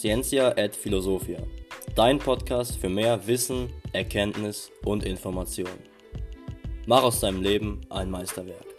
Scientia et Philosophia, dein Podcast für mehr Wissen, Erkenntnis und Information. Mach aus deinem Leben ein Meisterwerk.